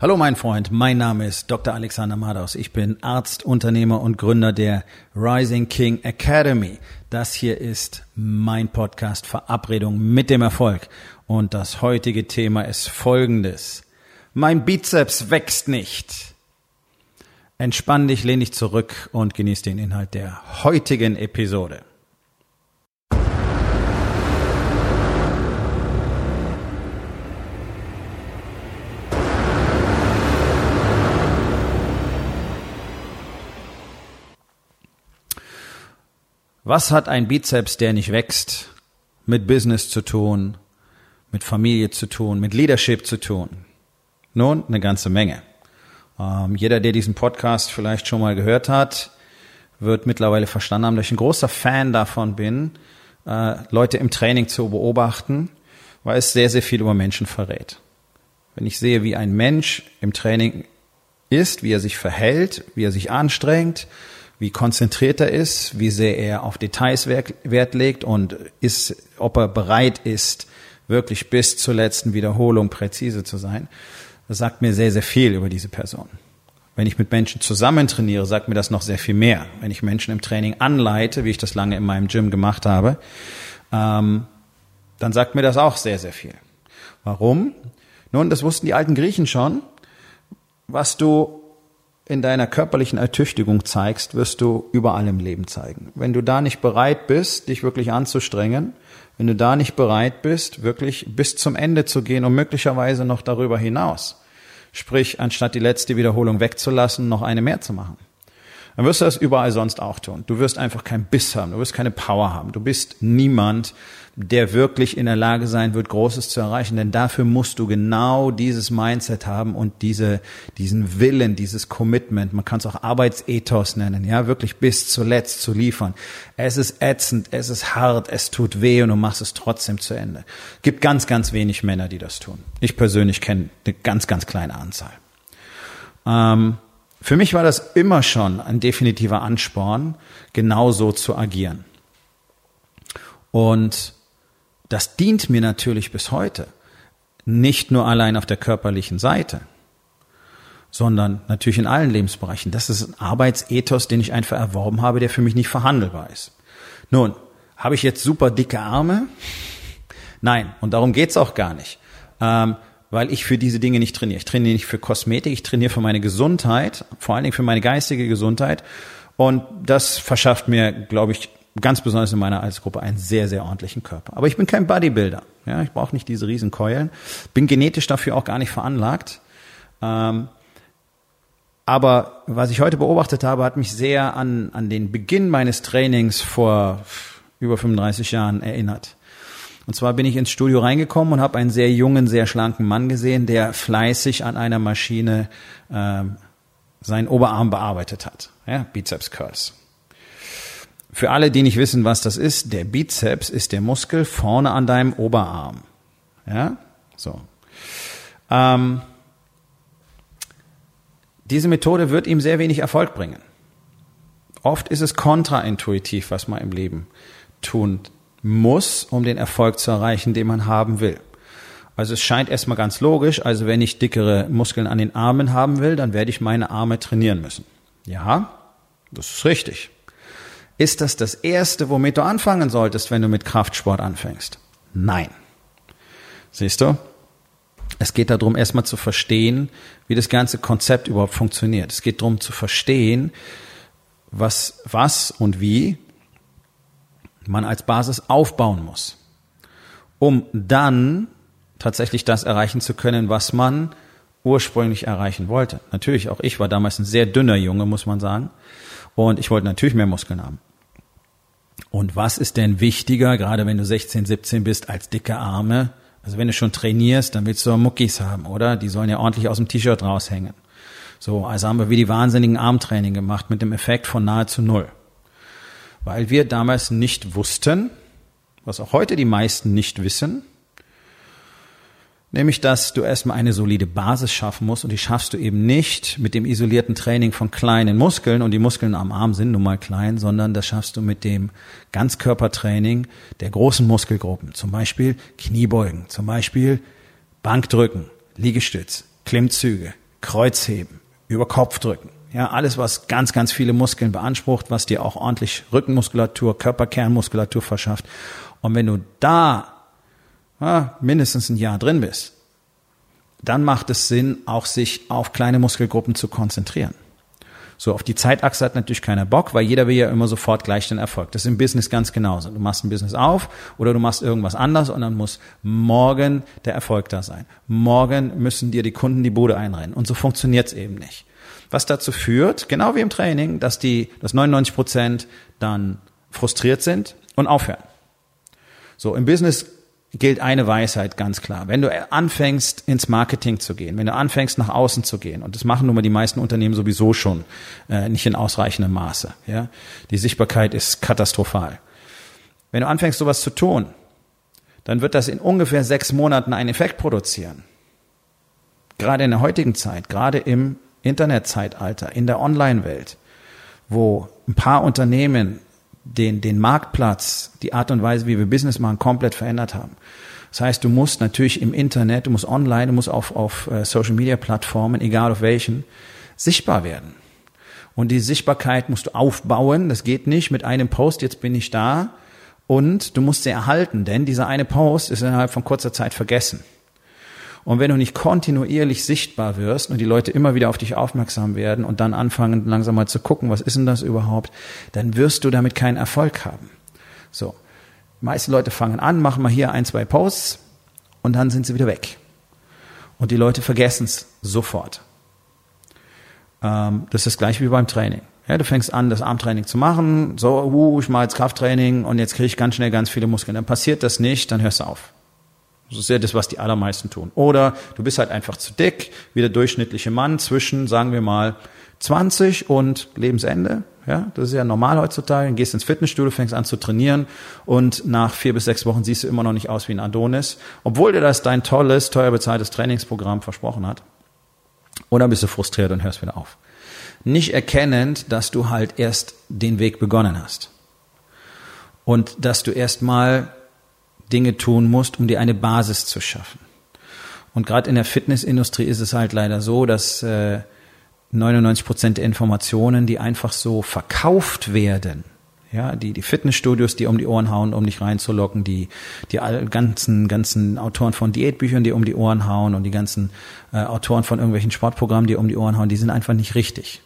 Hallo mein Freund, mein Name ist Dr. Alexander Madaus. Ich bin Arzt, Unternehmer und Gründer der Rising King Academy. Das hier ist mein Podcast Verabredung mit dem Erfolg. Und das heutige Thema ist folgendes. Mein Bizeps wächst nicht. Entspann dich, lehn dich zurück und genieß den Inhalt der heutigen Episode. Was hat ein Bizeps, der nicht wächst, mit Business zu tun, mit Familie zu tun, mit Leadership zu tun? Nun, eine ganze Menge. Ähm, jeder, der diesen Podcast vielleicht schon mal gehört hat, wird mittlerweile verstanden haben, dass ich ein großer Fan davon bin, äh, Leute im Training zu beobachten, weil es sehr, sehr viel über Menschen verrät. Wenn ich sehe, wie ein Mensch im Training ist, wie er sich verhält, wie er sich anstrengt, wie konzentriert er ist, wie sehr er auf Details Wert legt und ist, ob er bereit ist, wirklich bis zur letzten Wiederholung präzise zu sein. Das sagt mir sehr, sehr viel über diese Person. Wenn ich mit Menschen zusammen trainiere, sagt mir das noch sehr viel mehr. Wenn ich Menschen im Training anleite, wie ich das lange in meinem Gym gemacht habe, ähm, dann sagt mir das auch sehr, sehr viel. Warum? Nun, das wussten die alten Griechen schon. Was du in deiner körperlichen Ertüchtigung zeigst, wirst du überall im Leben zeigen. Wenn du da nicht bereit bist, dich wirklich anzustrengen, wenn du da nicht bereit bist, wirklich bis zum Ende zu gehen und möglicherweise noch darüber hinaus, sprich, anstatt die letzte Wiederholung wegzulassen, noch eine mehr zu machen, dann wirst du das überall sonst auch tun. Du wirst einfach keinen Biss haben, du wirst keine Power haben. Du bist niemand, der wirklich in der Lage sein wird, Großes zu erreichen. Denn dafür musst du genau dieses Mindset haben und diese, diesen Willen, dieses Commitment. Man kann es auch Arbeitsethos nennen, ja, wirklich bis zuletzt zu liefern. Es ist ätzend, es ist hart, es tut weh und du machst es trotzdem zu Ende. Gibt ganz, ganz wenig Männer, die das tun. Ich persönlich kenne eine ganz, ganz kleine Anzahl. Ähm, für mich war das immer schon ein definitiver Ansporn, genauso zu agieren. Und das dient mir natürlich bis heute. Nicht nur allein auf der körperlichen Seite, sondern natürlich in allen Lebensbereichen. Das ist ein Arbeitsethos, den ich einfach erworben habe, der für mich nicht verhandelbar ist. Nun, habe ich jetzt super dicke Arme? Nein, und darum geht's auch gar nicht. Ähm, weil ich für diese Dinge nicht trainiere. Ich trainiere nicht für Kosmetik, ich trainiere für meine Gesundheit, vor allen Dingen für meine geistige Gesundheit. Und das verschafft mir, glaube ich, ganz besonders in meiner Altersgruppe einen sehr, sehr ordentlichen Körper. Aber ich bin kein Bodybuilder. Ja, ich brauche nicht diese Riesenkeulen. Bin genetisch dafür auch gar nicht veranlagt. Ähm, aber was ich heute beobachtet habe, hat mich sehr an, an den Beginn meines Trainings vor über 35 Jahren erinnert. Und zwar bin ich ins Studio reingekommen und habe einen sehr jungen, sehr schlanken Mann gesehen, der fleißig an einer Maschine ähm, seinen Oberarm bearbeitet hat. Ja, Bizeps Curls. Für alle, die nicht wissen, was das ist, der Bizeps ist der Muskel vorne an deinem Oberarm. Ja, so. Ähm, diese Methode wird ihm sehr wenig Erfolg bringen. Oft ist es kontraintuitiv, was man im Leben tun muss, um den Erfolg zu erreichen, den man haben will. Also es scheint erstmal ganz logisch, also wenn ich dickere Muskeln an den Armen haben will, dann werde ich meine Arme trainieren müssen. Ja, das ist richtig. Ist das das Erste, womit du anfangen solltest, wenn du mit Kraftsport anfängst? Nein. Siehst du? Es geht darum, erstmal zu verstehen, wie das ganze Konzept überhaupt funktioniert. Es geht darum zu verstehen, was, was und wie man als Basis aufbauen muss, um dann tatsächlich das erreichen zu können, was man ursprünglich erreichen wollte. Natürlich, auch ich war damals ein sehr dünner Junge, muss man sagen. Und ich wollte natürlich mehr Muskeln haben. Und was ist denn wichtiger, gerade wenn du 16, 17 bist, als dicke Arme? Also wenn du schon trainierst, dann willst du Muckis haben, oder? Die sollen ja ordentlich aus dem T-Shirt raushängen. So, also haben wir wie die wahnsinnigen Armtraining gemacht mit dem Effekt von nahezu null weil wir damals nicht wussten, was auch heute die meisten nicht wissen, nämlich dass du erstmal eine solide Basis schaffen musst und die schaffst du eben nicht mit dem isolierten Training von kleinen Muskeln und die Muskeln am Arm sind nun mal klein, sondern das schaffst du mit dem Ganzkörpertraining der großen Muskelgruppen, zum Beispiel Kniebeugen, zum Beispiel Bankdrücken, Liegestütz, Klimmzüge, Kreuzheben, über Kopf drücken. Ja, alles, was ganz, ganz viele Muskeln beansprucht, was dir auch ordentlich Rückenmuskulatur, Körperkernmuskulatur verschafft. Und wenn du da ja, mindestens ein Jahr drin bist, dann macht es Sinn, auch sich auf kleine Muskelgruppen zu konzentrieren. So, auf die Zeitachse hat natürlich keiner Bock, weil jeder will ja immer sofort gleich den Erfolg. Das ist im Business ganz genauso. Du machst ein Business auf oder du machst irgendwas anders und dann muss morgen der Erfolg da sein. Morgen müssen dir die Kunden die Bude einrennen. Und so funktioniert's eben nicht. Was dazu führt, genau wie im Training, dass die, dass 99 Prozent dann frustriert sind und aufhören. So, im Business gilt eine Weisheit ganz klar. Wenn du anfängst, ins Marketing zu gehen, wenn du anfängst, nach außen zu gehen, und das machen nun mal die meisten Unternehmen sowieso schon, äh, nicht in ausreichendem Maße, ja. Die Sichtbarkeit ist katastrophal. Wenn du anfängst, sowas zu tun, dann wird das in ungefähr sechs Monaten einen Effekt produzieren. Gerade in der heutigen Zeit, gerade im Internetzeitalter, in der Online-Welt, wo ein paar Unternehmen den, den Marktplatz, die Art und Weise, wie wir Business machen, komplett verändert haben. Das heißt, du musst natürlich im Internet, du musst online, du musst auf, auf äh, Social Media Plattformen, egal auf welchen, sichtbar werden. Und die Sichtbarkeit musst du aufbauen. Das geht nicht mit einem Post, jetzt bin ich da. Und du musst sie erhalten, denn dieser eine Post ist innerhalb von kurzer Zeit vergessen. Und wenn du nicht kontinuierlich sichtbar wirst und die Leute immer wieder auf dich aufmerksam werden und dann anfangen langsam mal zu gucken, was ist denn das überhaupt, dann wirst du damit keinen Erfolg haben. So. Die Leute fangen an, machen mal hier ein, zwei Posts und dann sind sie wieder weg. Und die Leute vergessen es sofort. Ähm, das ist gleich wie beim Training. Ja, du fängst an, das Armtraining zu machen, so, uh, ich mache jetzt Krafttraining und jetzt kriege ich ganz schnell ganz viele Muskeln. Dann passiert das nicht, dann hörst du auf. Das ist ja das, was die allermeisten tun. Oder du bist halt einfach zu dick, wie der durchschnittliche Mann zwischen, sagen wir mal, 20 und Lebensende. Ja, das ist ja normal heutzutage. Du gehst ins Fitnessstudio, fängst an zu trainieren und nach vier bis sechs Wochen siehst du immer noch nicht aus wie ein Adonis, obwohl dir das dein tolles, teuer bezahltes Trainingsprogramm versprochen hat. Oder bist du frustriert und hörst wieder auf. Nicht erkennend, dass du halt erst den Weg begonnen hast. Und dass du erstmal Dinge tun musst, um dir eine Basis zu schaffen. Und gerade in der Fitnessindustrie ist es halt leider so, dass äh, 99 Prozent der Informationen, die einfach so verkauft werden, ja, die, die Fitnessstudios, die um die Ohren hauen, um dich reinzulocken, die, die ganzen, ganzen Autoren von Diätbüchern, die um die Ohren hauen und die ganzen äh, Autoren von irgendwelchen Sportprogrammen, die um die Ohren hauen, die sind einfach nicht richtig.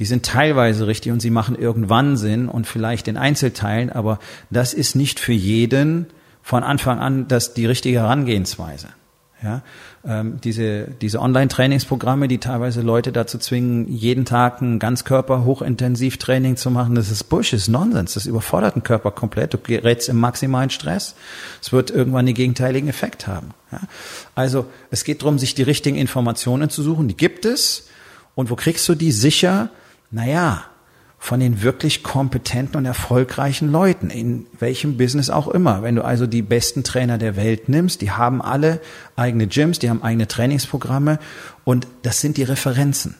Die sind teilweise richtig und sie machen irgendwann Sinn und vielleicht in Einzelteilen, aber das ist nicht für jeden von Anfang an das die richtige Herangehensweise. Ja, ähm, diese diese Online-Trainingsprogramme, die teilweise Leute dazu zwingen, jeden Tag ein Ganzkörper hochintensiv Training zu machen, das ist Bullshit, das ist Nonsens, das überfordert den Körper komplett. Du gerätst im maximalen Stress. Es wird irgendwann den gegenteiligen Effekt haben. Ja? Also es geht darum, sich die richtigen Informationen zu suchen. Die gibt es. Und wo kriegst du die sicher? Naja, von den wirklich kompetenten und erfolgreichen Leuten, in welchem Business auch immer. Wenn du also die besten Trainer der Welt nimmst, die haben alle eigene Gyms, die haben eigene Trainingsprogramme und das sind die Referenzen.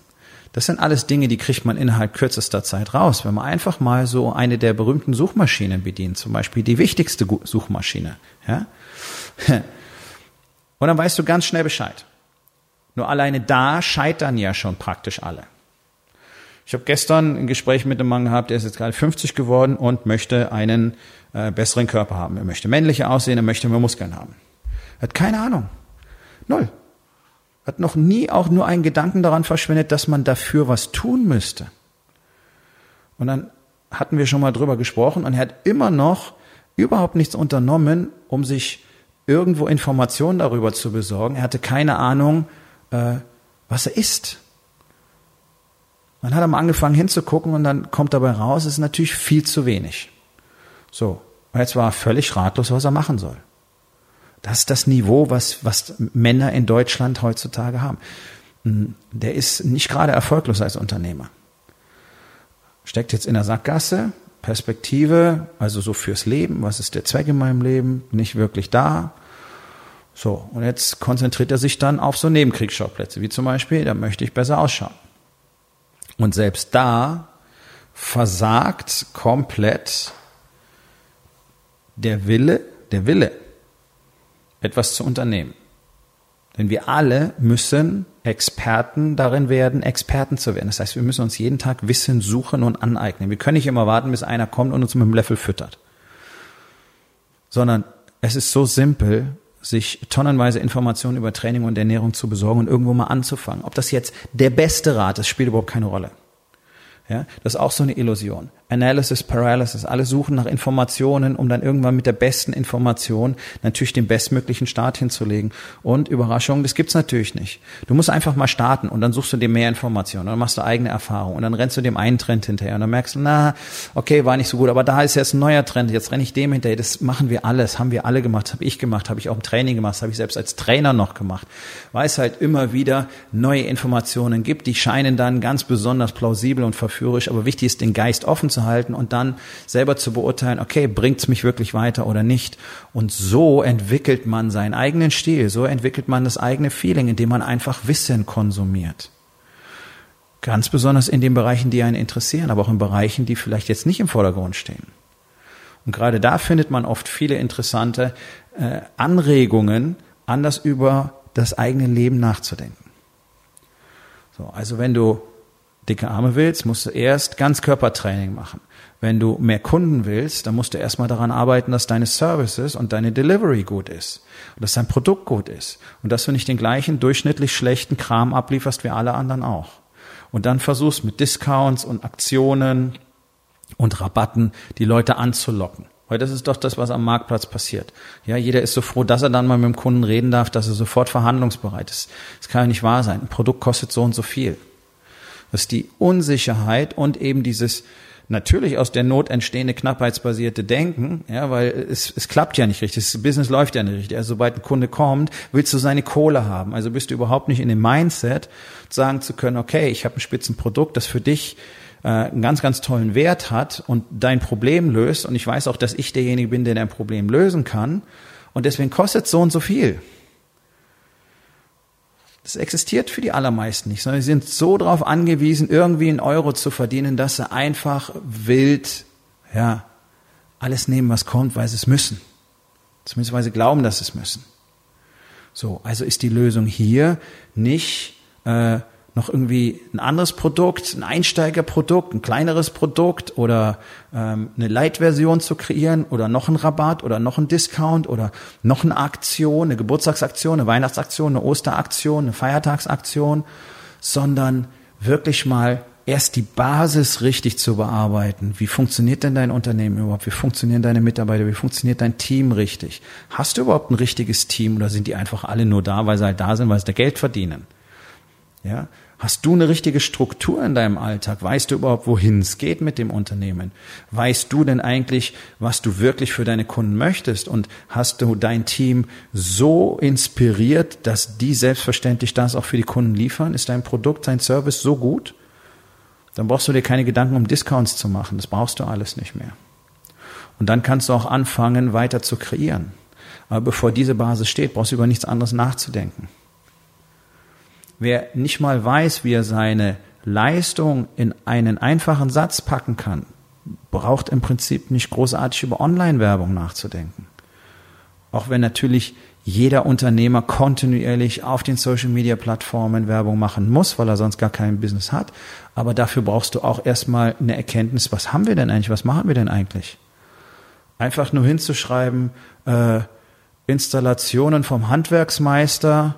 Das sind alles Dinge, die kriegt man innerhalb kürzester Zeit raus, wenn man einfach mal so eine der berühmten Suchmaschinen bedient, zum Beispiel die wichtigste Suchmaschine. Ja? Und dann weißt du ganz schnell Bescheid. Nur alleine da scheitern ja schon praktisch alle. Ich habe gestern ein Gespräch mit einem Mann gehabt, der ist jetzt gerade 50 geworden und möchte einen äh, besseren Körper haben. Er möchte männlicher aussehen, er möchte mehr Muskeln haben. Er hat keine Ahnung. Null. Hat noch nie auch nur einen Gedanken daran verschwendet, dass man dafür was tun müsste. Und dann hatten wir schon mal drüber gesprochen und er hat immer noch überhaupt nichts unternommen, um sich irgendwo Informationen darüber zu besorgen. Er hatte keine Ahnung, äh, was er isst. Man hat am angefangen hinzugucken und dann kommt dabei raus, es ist natürlich viel zu wenig. So. Und jetzt war er völlig ratlos, was er machen soll. Das ist das Niveau, was, was Männer in Deutschland heutzutage haben. Hm, der ist nicht gerade erfolglos als Unternehmer. Steckt jetzt in der Sackgasse, Perspektive, also so fürs Leben, was ist der Zweck in meinem Leben, nicht wirklich da. So, und jetzt konzentriert er sich dann auf so Nebenkriegsschauplätze, wie zum Beispiel, da möchte ich besser ausschauen. Und selbst da versagt komplett der Wille, der Wille, etwas zu unternehmen. Denn wir alle müssen Experten darin werden, Experten zu werden. Das heißt, wir müssen uns jeden Tag Wissen suchen und aneignen. Wir können nicht immer warten, bis einer kommt und uns mit dem Löffel füttert. Sondern es ist so simpel, sich tonnenweise Informationen über Training und Ernährung zu besorgen und irgendwo mal anzufangen. Ob das jetzt der beste Rat ist, spielt überhaupt keine Rolle. Ja, das ist auch so eine Illusion. Analysis Paralysis. Alle suchen nach Informationen, um dann irgendwann mit der besten Information natürlich den bestmöglichen Start hinzulegen. Und Überraschung, das gibt's natürlich nicht. Du musst einfach mal starten und dann suchst du dir mehr Informationen, dann machst du eigene Erfahrungen und dann rennst du dem einen Trend hinterher und dann merkst du, na, okay, war nicht so gut, aber da ist jetzt ein neuer Trend, jetzt renne ich dem hinterher. Das machen wir alles, haben wir alle gemacht, habe ich gemacht, habe ich auch im Training gemacht, habe ich selbst als Trainer noch gemacht. Weil es halt immer wieder neue Informationen gibt, die scheinen dann ganz besonders plausibel und verführerisch, aber wichtig ist, den Geist offen zu halten und dann selber zu beurteilen, okay, bringt's mich wirklich weiter oder nicht? Und so entwickelt man seinen eigenen Stil, so entwickelt man das eigene Feeling, indem man einfach Wissen konsumiert. Ganz besonders in den Bereichen, die einen interessieren, aber auch in Bereichen, die vielleicht jetzt nicht im Vordergrund stehen. Und gerade da findet man oft viele interessante äh, Anregungen, anders über das eigene Leben nachzudenken. So, also wenn du dicke Arme willst, musst du erst Ganzkörpertraining machen. Wenn du mehr Kunden willst, dann musst du erstmal daran arbeiten, dass deine Services und deine Delivery gut ist und dass dein Produkt gut ist und dass du nicht den gleichen durchschnittlich schlechten Kram ablieferst wie alle anderen auch. Und dann versuchst mit Discounts und Aktionen und Rabatten die Leute anzulocken. Weil das ist doch das, was am Marktplatz passiert. Ja, jeder ist so froh, dass er dann mal mit dem Kunden reden darf, dass er sofort verhandlungsbereit ist. Das kann ja nicht wahr sein. Ein Produkt kostet so und so viel. Das ist die Unsicherheit und eben dieses natürlich aus der Not entstehende knappheitsbasierte Denken, ja, weil es, es klappt ja nicht richtig, das Business läuft ja nicht richtig. Also sobald ein Kunde kommt, willst du seine Kohle haben. Also bist du überhaupt nicht in dem Mindset, sagen zu können, okay, ich habe ein Spitzenprodukt, das für dich äh, einen ganz, ganz tollen Wert hat und dein Problem löst. Und ich weiß auch, dass ich derjenige bin, der dein Problem lösen kann. Und deswegen kostet es so und so viel. Das existiert für die allermeisten nicht, sondern sie sind so darauf angewiesen, irgendwie einen Euro zu verdienen, dass sie einfach wild, ja, alles nehmen, was kommt, weil sie es müssen. Zumindest weil sie glauben, dass sie es müssen. So, also ist die Lösung hier nicht äh, noch irgendwie ein anderes Produkt, ein Einsteigerprodukt, ein kleineres Produkt oder ähm, eine Light-Version zu kreieren oder noch ein Rabatt oder noch ein Discount oder noch eine Aktion, eine Geburtstagsaktion, eine Weihnachtsaktion, eine Osteraktion, eine Feiertagsaktion, sondern wirklich mal erst die Basis richtig zu bearbeiten. Wie funktioniert denn dein Unternehmen überhaupt? Wie funktionieren deine Mitarbeiter? Wie funktioniert dein Team richtig? Hast du überhaupt ein richtiges Team oder sind die einfach alle nur da, weil sie halt da sind, weil sie da Geld verdienen? Ja, Hast du eine richtige Struktur in deinem Alltag? Weißt du überhaupt, wohin es geht mit dem Unternehmen? Weißt du denn eigentlich, was du wirklich für deine Kunden möchtest? Und hast du dein Team so inspiriert, dass die selbstverständlich das auch für die Kunden liefern? Ist dein Produkt, dein Service so gut? Dann brauchst du dir keine Gedanken um Discounts zu machen. Das brauchst du alles nicht mehr. Und dann kannst du auch anfangen, weiter zu kreieren. Aber bevor diese Basis steht, brauchst du über nichts anderes nachzudenken. Wer nicht mal weiß, wie er seine Leistung in einen einfachen Satz packen kann, braucht im Prinzip nicht großartig über Online-Werbung nachzudenken. Auch wenn natürlich jeder Unternehmer kontinuierlich auf den Social-Media-Plattformen Werbung machen muss, weil er sonst gar kein Business hat. Aber dafür brauchst du auch erstmal eine Erkenntnis, was haben wir denn eigentlich, was machen wir denn eigentlich? Einfach nur hinzuschreiben, äh, Installationen vom Handwerksmeister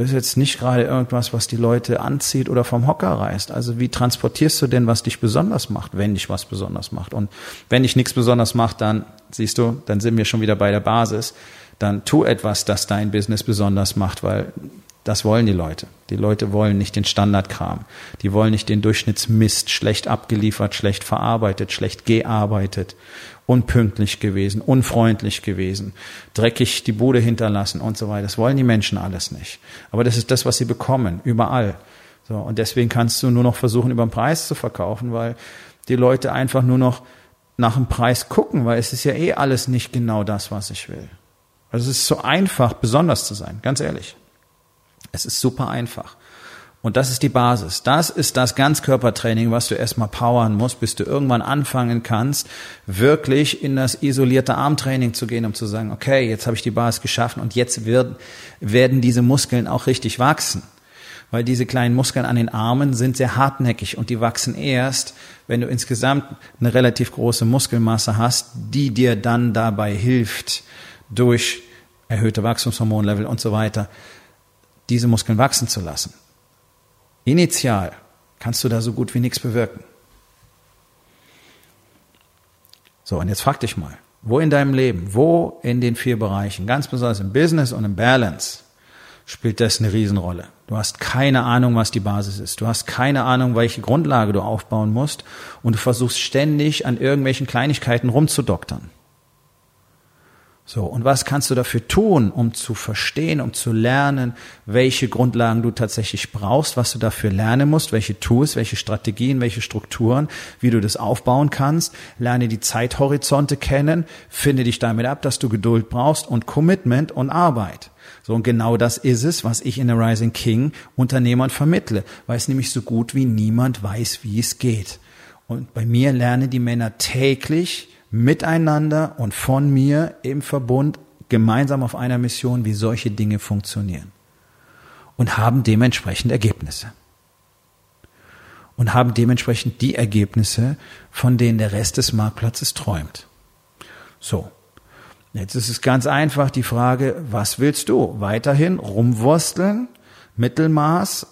das ist jetzt nicht gerade irgendwas, was die Leute anzieht oder vom Hocker reißt. Also wie transportierst du denn, was dich besonders macht, wenn dich was besonders macht? Und wenn dich nichts besonders macht, dann siehst du, dann sind wir schon wieder bei der Basis. Dann tu etwas, das dein Business besonders macht, weil das wollen die Leute. Die Leute wollen nicht den Standardkram. Die wollen nicht den Durchschnittsmist, schlecht abgeliefert, schlecht verarbeitet, schlecht gearbeitet unpünktlich gewesen, unfreundlich gewesen, dreckig die Bude hinterlassen und so weiter. Das wollen die Menschen alles nicht. Aber das ist das, was sie bekommen, überall. So, und deswegen kannst du nur noch versuchen, über den Preis zu verkaufen, weil die Leute einfach nur noch nach dem Preis gucken, weil es ist ja eh alles nicht genau das, was ich will. Also es ist so einfach, besonders zu sein, ganz ehrlich. Es ist super einfach. Und das ist die Basis. Das ist das Ganzkörpertraining, was du erstmal powern musst, bis du irgendwann anfangen kannst, wirklich in das isolierte Armtraining zu gehen, um zu sagen, okay, jetzt habe ich die Basis geschaffen und jetzt wird, werden diese Muskeln auch richtig wachsen. weil diese kleinen Muskeln an den Armen sind sehr hartnäckig und die wachsen erst, wenn du insgesamt eine relativ große Muskelmasse hast, die dir dann dabei hilft, durch erhöhte Wachstumshormonlevel und so weiter, diese Muskeln wachsen zu lassen. Initial kannst du da so gut wie nichts bewirken. So, und jetzt frag dich mal, wo in deinem Leben, wo in den vier Bereichen, ganz besonders im Business und im Balance, spielt das eine Riesenrolle. Du hast keine Ahnung, was die Basis ist. Du hast keine Ahnung, welche Grundlage du aufbauen musst und du versuchst ständig an irgendwelchen Kleinigkeiten rumzudoktern. So, und was kannst du dafür tun, um zu verstehen, um zu lernen, welche Grundlagen du tatsächlich brauchst, was du dafür lernen musst, welche Tools, welche Strategien, welche Strukturen, wie du das aufbauen kannst. Lerne die Zeithorizonte kennen, finde dich damit ab, dass du Geduld brauchst und Commitment und Arbeit. So, und genau das ist es, was ich in der Rising King Unternehmern vermittle, weil es nämlich so gut wie niemand weiß, wie es geht. Und bei mir lernen die Männer täglich, miteinander und von mir im Verbund gemeinsam auf einer Mission, wie solche Dinge funktionieren. Und haben dementsprechend Ergebnisse. Und haben dementsprechend die Ergebnisse, von denen der Rest des Marktplatzes träumt. So. Jetzt ist es ganz einfach die Frage, was willst du? Weiterhin rumwursteln, Mittelmaß,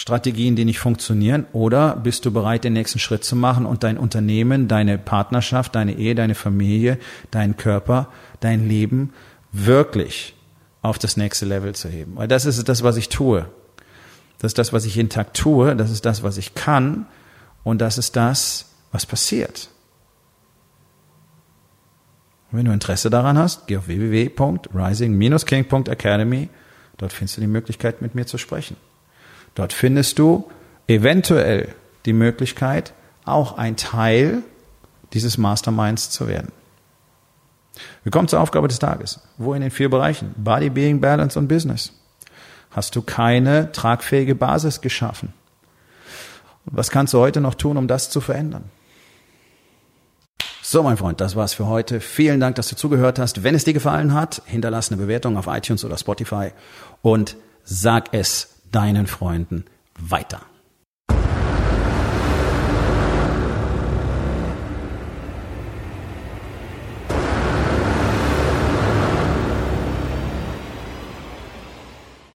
Strategien, die nicht funktionieren? Oder bist du bereit, den nächsten Schritt zu machen und dein Unternehmen, deine Partnerschaft, deine Ehe, deine Familie, deinen Körper, dein Leben wirklich auf das nächste Level zu heben? Weil das ist das, was ich tue. Das ist das, was ich jeden Tag tue. Das ist das, was ich kann. Und das ist das, was passiert. Wenn du Interesse daran hast, geh auf www.rising-king.academy. Dort findest du die Möglichkeit, mit mir zu sprechen. Dort findest du eventuell die Möglichkeit, auch ein Teil dieses Masterminds zu werden. Wir kommen zur Aufgabe des Tages. Wo in den vier Bereichen? Body, Being, Balance und Business. Hast du keine tragfähige Basis geschaffen? Was kannst du heute noch tun, um das zu verändern? So, mein Freund, das war's für heute. Vielen Dank, dass du zugehört hast. Wenn es dir gefallen hat, hinterlass eine Bewertung auf iTunes oder Spotify und sag es deinen Freunden weiter.